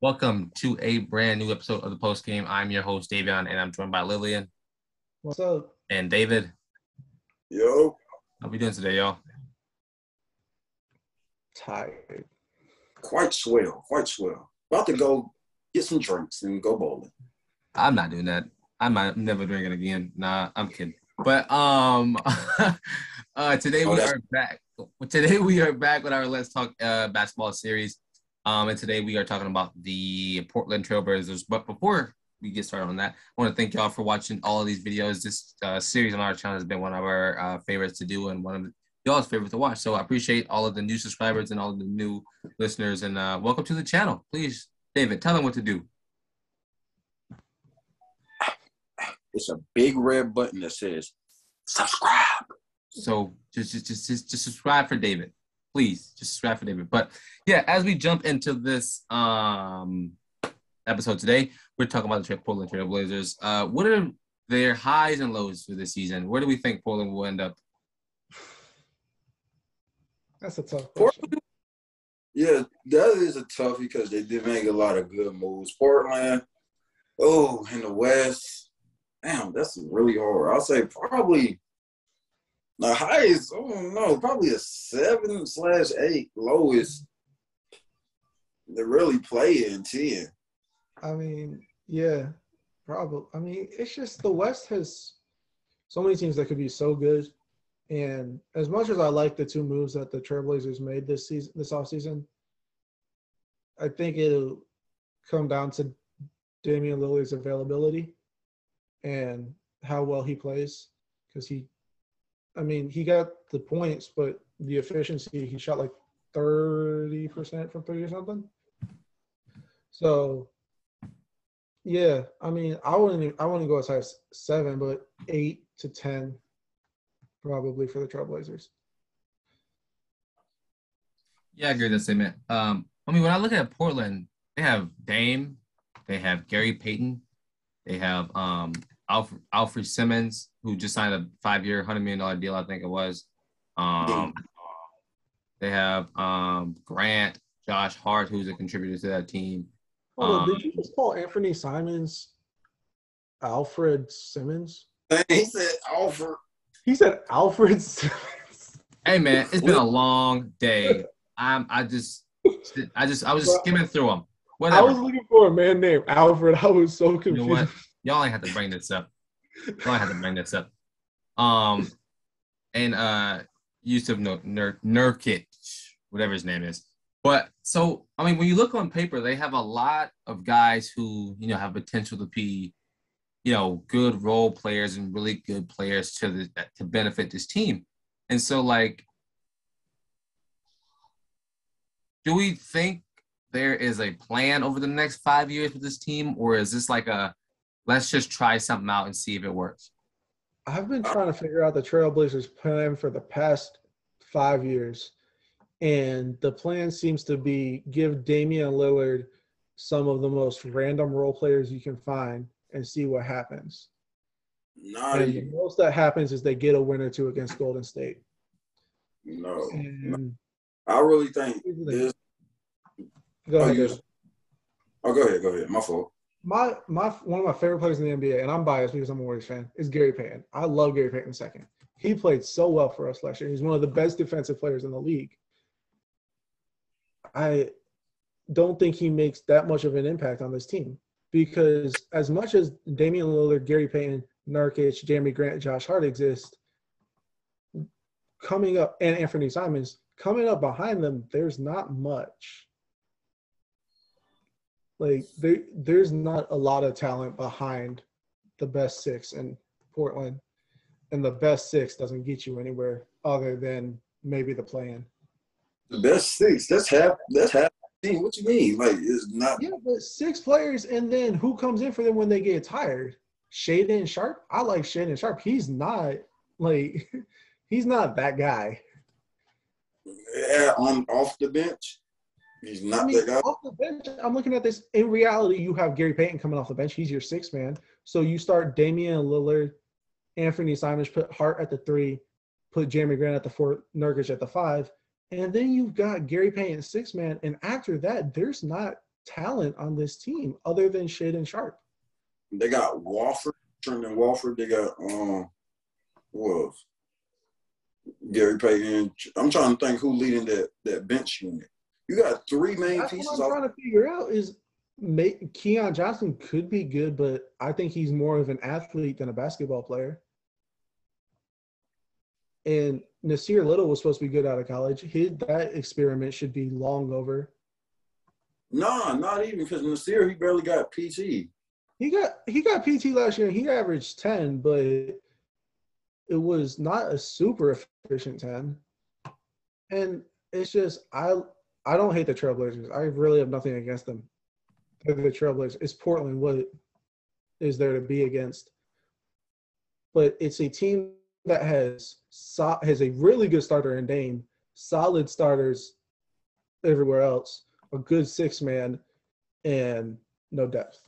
Welcome to a brand new episode of the post game. I'm your host, Davion, and I'm joined by Lillian What's up? and David. Yo, How we doing today, y'all? Tired. quite swell, quite swell. About to go get some drinks and go bowling. I'm not doing that. I might never drink it again. Nah, I'm kidding. But um, uh, today Oh, we are back. Today we are back with our Let's Talk uh, basketball series. Um, and today we are talking about the Portland Trailblazers. But before we get started on that, I want to thank y'all for watching all of these videos. This uh, series on our channel has been one of our uh, favorites to do and one of y'all's favorites to watch. So I appreciate all of the new subscribers and all of the new listeners. And uh, welcome to the channel. Please, David, tell them what to do. It's a big red button that says subscribe. So just just just just, just subscribe for David. Please just subscribe for David. But yeah, as we jump into this um episode today, we're talking about the Portland Trailblazers. Uh what are their highs and lows for this season? Where do we think Portland will end up? That's a tough question. Yeah, that is a tough because they did make a lot of good moves. Portland, oh, in the West, damn, that's really hard. I'll say probably the highest. I don't know, probably a seven slash eight. Lowest, they really play in ten. I mean, yeah, probably. I mean, it's just the West has so many teams that could be so good. And as much as I like the two moves that the Trailblazers made this season, this offseason, I think it'll come down to Damian Lillard's availability and how well he plays. Because he, I mean, he got the points, but the efficiency, he shot like 30% from three or something. So, yeah, I mean, I wouldn't, I wouldn't go as high as seven, but eight to 10 probably for the Trailblazers. Yeah, I agree with that statement. Um, I mean, when I look at Portland, they have Dame, they have Gary Payton, they have um Alfred, Alfred Simmons, who just signed a five-year, hundred million dollar deal, I think it was. Um, they have um Grant, Josh Hart, who's a contributor to that team. Hold on, Um, did you just call Anthony Simons Alfred Simmons? he said offer. He said Alfred Simmons. Hey man, it's been a long day. I'm I just I just I was just skimming through them. I was looking for a man named Alfred. I was so you know confused. what? Y'all ain't have to bring this up. Y'all ain't have to bring this up. Um, and uh, Jusuf Nur- Nur- Nurkic, whatever his name is. But so I mean, when you look on paper, they have a lot of guys who you know have potential to be, you know, good role players and really good players to the to benefit this team. And so, like, do we think there is a plan over the next five years with this team, or is this like a let's just try something out and see if it works? I've been trying to figure out the Trailblazers plan for the past five years. And the plan seems to be give Damian Lillard some of the most random role players you can find and see what happens. Not And the most that happens is they get a win or two against Golden State. No, And I really think this. go ahead. you- David. oh, go ahead, go ahead. My fault. My my one of my favorite players in the NBA, and I'm biased because I'm a Warriors fan, is Gary Payton. I love Gary Payton second. He played so well for us last year. He's one of the best defensive players in the league. I don't think he makes that much of an impact on this team because as much as Damian Lillard, Gary Payton, Nurkic, Jerami Grant, Josh Hart exist, coming up and Anthony Simons coming up behind them, there's not much. Like there, there's not a lot of talent behind the best six in Portland, and the best six doesn't get you anywhere other than maybe the play-in. The best six. That's half. That's half. team. What you mean? Like it's not. Yeah, but six players, and then who comes in for them when they get tired? Shaedon Sharpe. I like Shaedon Sharpe. He's not like he's not that guy. Yeah, on off the bench. He's not I mean, that guy. off the bench, I'm looking at this. In reality, you have Gary Payton coming off the bench. He's your sixth man. So you start Damian Lillard, Anthony Simons, put Hart at the three, put Jerami Grant at the four, Nurkic at the five, and then you've got Gary Payton six man. And after that, there's not talent on this team other than Shaedon Sharpe. They got Watford, Trendon Watford. They got um, who else? Gary Payton. I'm trying to think who leading that that bench unit. You got three main That's pieces. what I'm off- trying to figure out is Keon Johnson could be good, but I think he's more of an athlete than a basketball player. And Nassir Little was supposed to be good out of college. His that experiment should be long over. Nah, not even because Nassir he barely got PT. He got he got PT last year. and He averaged ten, but it was not a super efficient ten. And it's just I I don't hate the Trailblazers. I really have nothing against them. The Trailblazers. It's Portland. What is there to be against? But it's a team that has has a really good starter in Dame, solid starters everywhere else, a good six man, and no depth.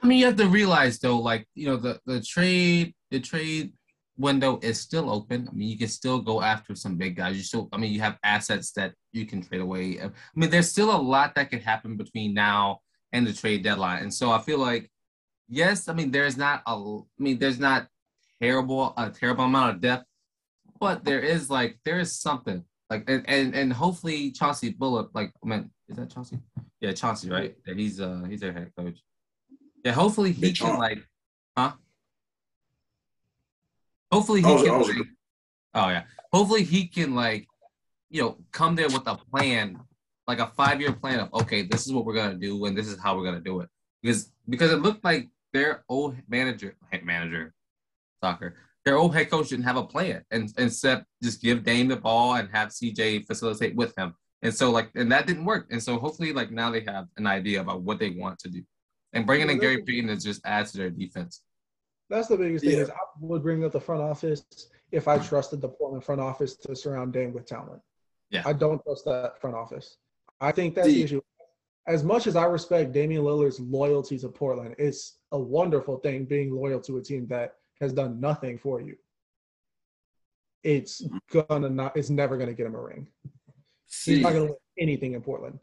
I mean, you have to realize though, like you know, the the trade the trade window is still open. I mean, you can still go after some big guys. You still, I mean, you have assets that you can trade away. I mean, there's still a lot that could happen between now and the trade deadline. And so I feel like, yes, I mean, there's not a, I mean, there's not terrible a terrible amount of depth, but there is like there is something like and and, and hopefully Chauncey Bullock, like I mean, is that Chauncey? Yeah, Chauncey, right? He's uh he's their head coach. Yeah, hopefully he Big can Chauncey. like, huh? Hopefully he was- can. Was- like- oh yeah. Hopefully he can like, you know, come there with a plan, like a five year plan of okay, this is what we're gonna do and this is how we're gonna do it. Because because it looked like their old manager head manager soccer, their old head coach didn't have a plan and instead just give Dame the ball and have CJ facilitate with him. And so like and that didn't work. And so hopefully like now they have an idea about what they want to do. And bringing in Gary Payton is just adds to their defense. That's the biggest thing Yeah. is I would bring up the front office if I trusted the Portland front office to surround Dame with talent. Yeah. I don't trust that front office. I think that's the issue. As much as I respect Damian Lillard's loyalty to Portland, it's a wonderful thing being loyal to a team that has done nothing for you. It's mm-hmm. gonna not. It's never gonna get him a ring. He's not gonna win anything in Portland.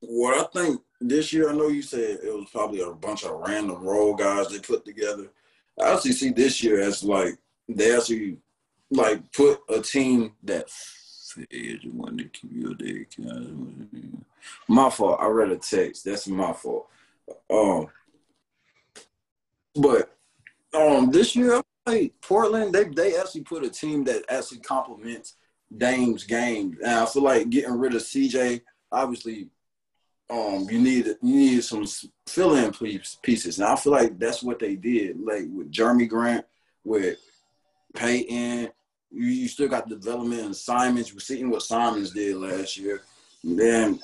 what I think this year, I know you said it was probably a bunch of random role guys they put together. I actually see this year as like they actually like put a team that my fault. I read a text. That's my fault. Um, but um, this year, like Portland, they they actually put a team that actually complements Dame's game, and I feel like getting rid of CJ. Obviously, um, you need you need some fill-in pieces, and I feel like that's what they did. Like with Jerami Grant, with Payton, you, you still got development in Simons. We're seeing what Simons did last year. And then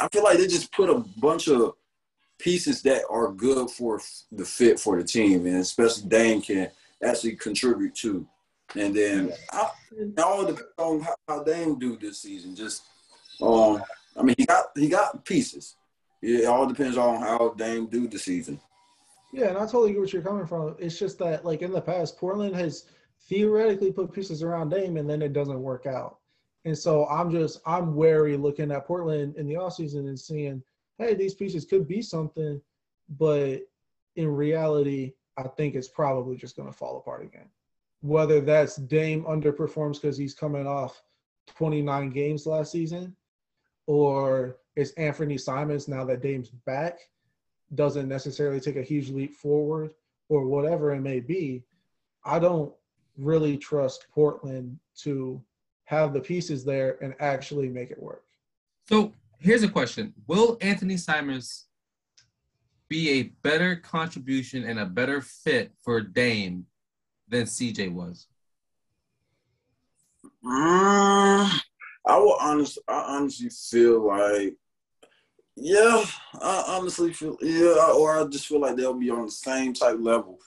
I feel like they just put a bunch of pieces that are good for the fit for the team, and especially Dame can actually contribute to. And then I, all depends on how, how Dame do this season. Just um, I mean, he got he got pieces. It all depends on how Dame do this season. Yeah, and I totally get what you're coming from. It's just that, like in the past, Portland has theoretically put pieces around Dame, and then it doesn't work out. And so I'm just I'm wary looking at Portland in the offseason and seeing, hey, these pieces could be something, but in reality, I think it's probably just going to fall apart again. Whether that's Dame underperforms because he's coming off 29 games last season, or it's Anthony Simons now that Dame's back doesn't necessarily take a huge leap forward or whatever it may be, I don't really trust Portland to have the pieces there and actually make it work. So here's a question: Will Anthony Simons be a better contribution and a better fit for Dame than CJ was? Mm, I will honest. I honestly feel like, yeah, I honestly feel yeah, or I just feel like they'll be on the same type level.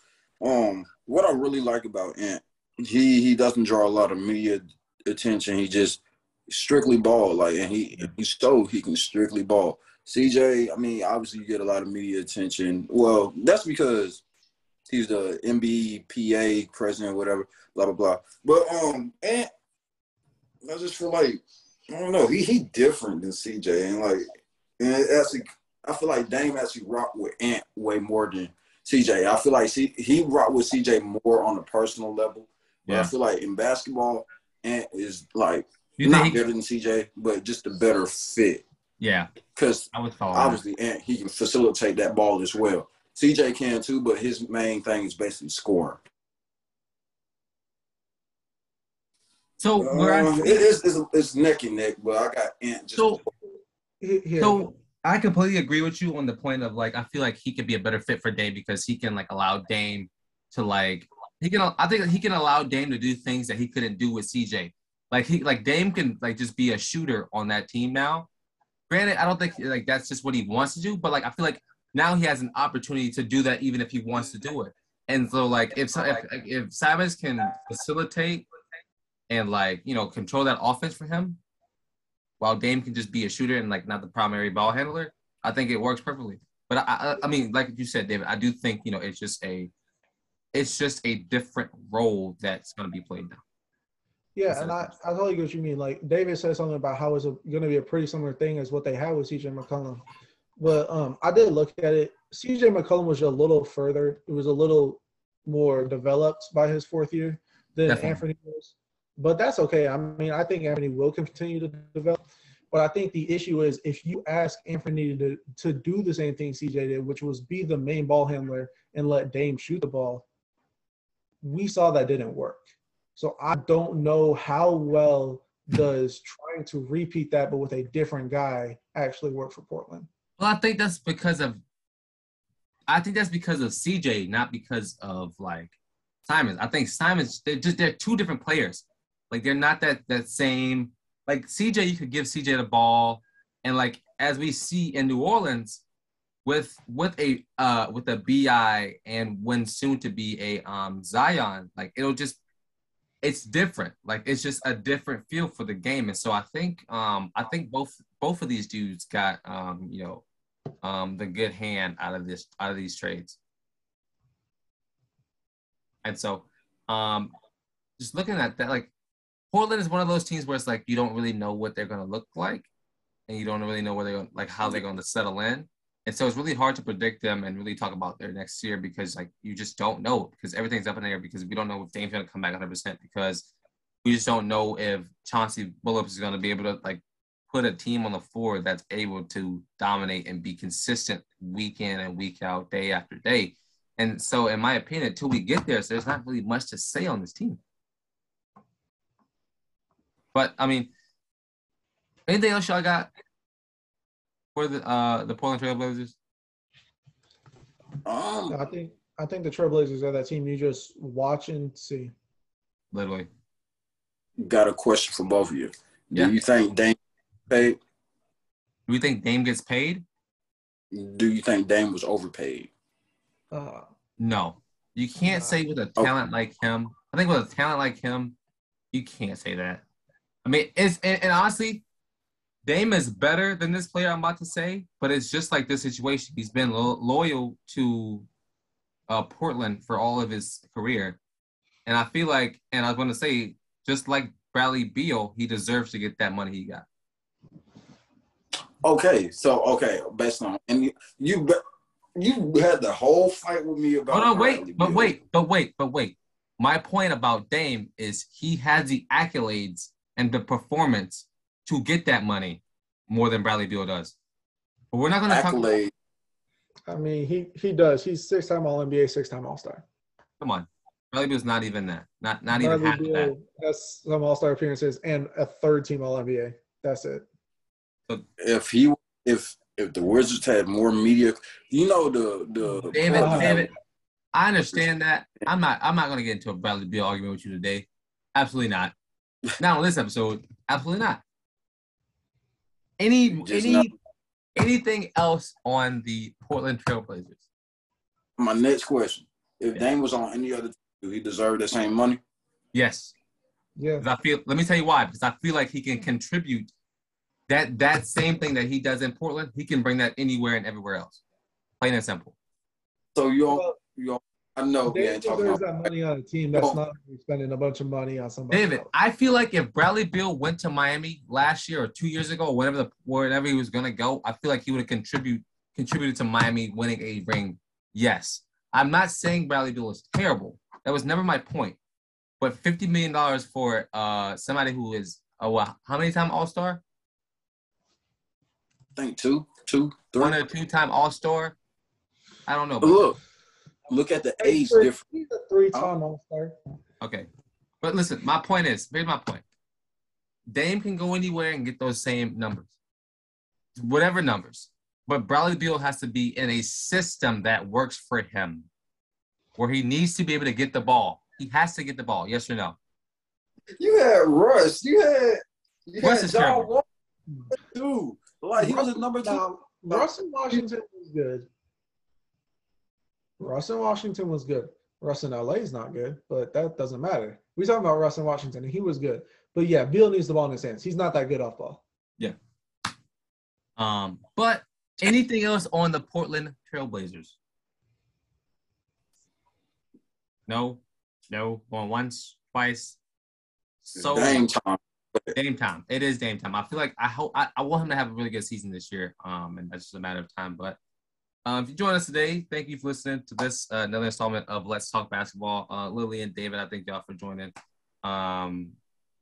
Um, what I really like about Ant, he he doesn't draw a lot of media attention. He just strictly ball like, and he he so he can strictly ball. CJ, I mean, obviously you get a lot of media attention. Well, that's because he's the NBPA president, whatever, blah blah blah. But um, Ant I just feel like I don't know. He he different than CJ, and like, and actually I feel like Dame actually rocked with Ant way more than CJ. I feel like C, he rocked with CJ more on a personal level. But I feel like in basketball, Ant is like You not? He, better than CJ, but just a better fit. yeah, Because I would follow. that. obviously Ant he can facilitate that ball as well. CJ can too, but his main thing is basically scoring. So where I Uh, it is it's, it's neck and neck, but I got Ant just so here. So I completely agree with you on the point of like I feel like he could be a better fit for Dame because he can like allow Dame to like he can I think he can allow Dame to do things that he couldn't do with CJ. Like he like Dame can like just be a shooter on that team now. Granted, I don't think like that's just what he wants to do, but like I feel like now he has an opportunity to do that even if he wants to do it. And so like if if if Simons can facilitate and like you know control that offense for him, while Dame can just be a shooter and like not the primary ball handler, I think it works perfectly. But I, I, I mean, like you said, David, I do think you know it's just a, it's just a different role that's going to be played now. Yeah, and I, I totally get what you mean. Like David said something about how it's going to be a pretty similar thing as what they had with CJ McCollum. But um, I did look at it. CJ McCollum was a little further. It was a little more developed by his fourth year than Definitely. Anthony was. But that's okay. I mean, I think Anthony will continue to develop. But I think the issue is if you ask Anthony to, to do the same thing CJ did, which was be the main ball handler and let Dame shoot the ball, we saw that didn't work. So I don't know how well does trying to repeat that but with a different guy actually work for Portland. Well, I think that's because of, I think that's because of CJ, not because of like Simons. I think Simons they're just they're two different players. Like they're not that that same. Like CJ, you could give CJ the ball, and like as we see in New Orleans, with with a uh with a Bi and when soon to be a um Zion, like it'll just it's different. Like it's just a different feel for the game, and so I think um I think both both of these dudes got um you know um the good hand out of this out of these trades, and so um just looking at that like Portland is one of those teams where it's like you don't really know what they're gonna look like, and you don't really know where they're gonna, like how they're going to settle in. And so it's really hard to predict them and really talk about their next year because like you just don't know because everything's up in the air because we don't know if Dame's gonna come back 100 percent because we just don't know if Chauncey Billups is gonna be able to like put a team on the floor that's able to dominate and be consistent week in and week out, day after day. And so, in my opinion, until we get there, so there's not really much to say on this team. But I mean, anything else y'all got for the uh the Portland Trailblazers? Um, I think I think the Trailblazers are that team you just watch and see. Literally, got a question for both of you. Yeah. Do you think Dame paid? do you think Dame gets paid? Do you think Dame was overpaid? Uh, No, you can't Nah. say with a Okay. talent like him. I think with a talent like him, you can't say that. I mean, it's and, and honestly, Dame is better than this player I'm about to say, but it's just like this situation. He's been lo- loyal to uh, Portland for all of his career, and I feel like, and I was going to say, just like Bradley Beal, he deserves to get that money he got. Okay, so okay, based on and you you, you had the whole fight with me about. Oh no, Bradley wait, but wait, but wait, but wait. My point about Dame is he has the accolades and the performance to get that money more than Bradley Beal does. But we're not going to talk. accolade. I mean, he he does. He's six time All NBA, six time All Star. Come on, Bradley Beal's not even that. Not not even half of that. has some All Star appearances and a third team All NBA. That's it. If he if if the Wizards had more media, you know the the David, Wow. David, I understand that. I'm not. I'm not going to get into a Bradley Beal argument with you today. Absolutely not. Not on this episode. Absolutely not. Any Just any not- anything else on the Portland Trailblazers? My next question: If Dame was on any other, team, do he deserve the same money? Yes. Yeah. 'Cause I feel. Let me tell you why. Because I feel like he can contribute that that same thing that he does in Portland. He can bring that anywhere and everywhere else. Plain and simple. So you all, you all, I know we Dame ain't talking about. that money on a team that's not spending a bunch of money on somebody. David, else. I feel like if Bradley Beal went to Miami last year or two years ago, or whatever the wherever he was gonna go, I feel like he would have contribute contributed to Miami winning a ring? Yes. I'm not saying Bradley Beal is terrible. That was never my point. But fifty million dollars for uh somebody who is a what, how many time All Star? I think two, two, three. One or two time All Star. I don't know. But look, look at the age difference. He's a three-time All-Star. Okay. But listen, my point is, here's my point. Dame can go anywhere and get those same numbers. Whatever numbers. But Bradley Beal has to be in a system that works for him. Where he needs to be able to get the ball. He has to get the ball, yes or no? You had Russ. You had you Russ had is John terrible. Wall too. Like he was a number two. Now, Russ Washington was good. Russ in Washington was good. Russ in LA is not good, but that doesn't matter. We're talking about Russ in Washington, and he was good. But yeah, Beal needs the ball in his hands. He's not that good off ball. Yeah. Um, but anything else on the Portland Trailblazers? No, no, going once, twice. So Dame time. Dame time. It is Dame time. I feel like I hope I, I want him to have a really good season this year. Um, and that's just a matter of time. But um, if you join us today, thank you for listening to this uh, another installment of Let's Talk Basketball. Uh, Lily and David, I thank y'all for joining. Um,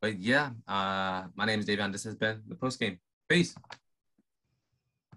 but yeah, uh, my name is David, and this has been the post game. Peace.